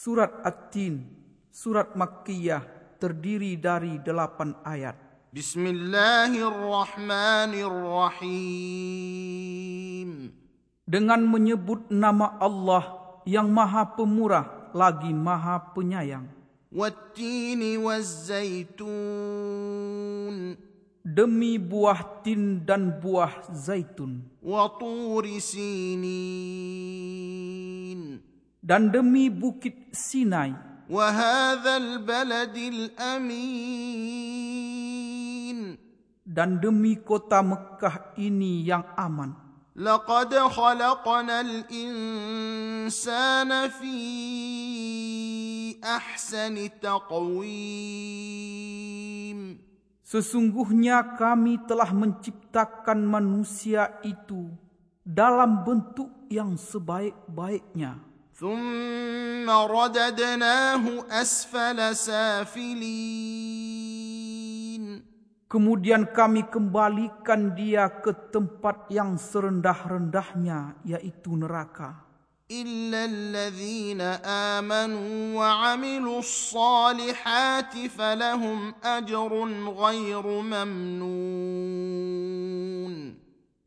Surat At-Tin, Surat Makkiyah terdiri dari delapan ayat. Bismillahirrahmanirrahim. Dengan menyebut nama Allah yang maha pemurah lagi maha penyayang. Wattini wazzaitun. Demi buah tin dan buah zaitun. Waturisinin Dan demi bukit Sinai. وهذا البلد الأمين Dan demi kota Mekah ini yang aman. لقد خلقنا الإنسان في أحسن تقويم Sesungguhnya kami telah menciptakan manusia itu dalam bentuk yang sebaik-baiknya. ثم رددناه أسفل سافلين Kemudian kami kembalikan dia ke tempat yang serendah-rendahnya, yaitu neraka. إلا الذين آمنوا وعملوا الصالحات فلهم أجر غير ممنون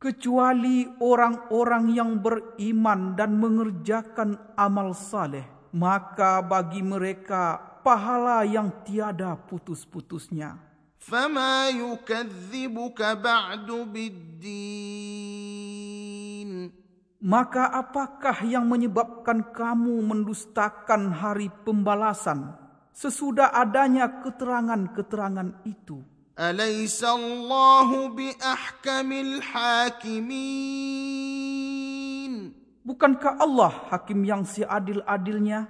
kecuali orang-orang yang beriman dan mengerjakan amal saleh maka bagi mereka pahala yang tiada putus-putusnya. Fama yukadzibuka ba'du biddin. Maka apakah yang menyebabkan kamu mendustakan hari pembalasan? Sesudah adanya keterangan-keterangan itu. أليس الله بأحكم الحاكمين Bukankah Allah hakim yang seadil-adilnya?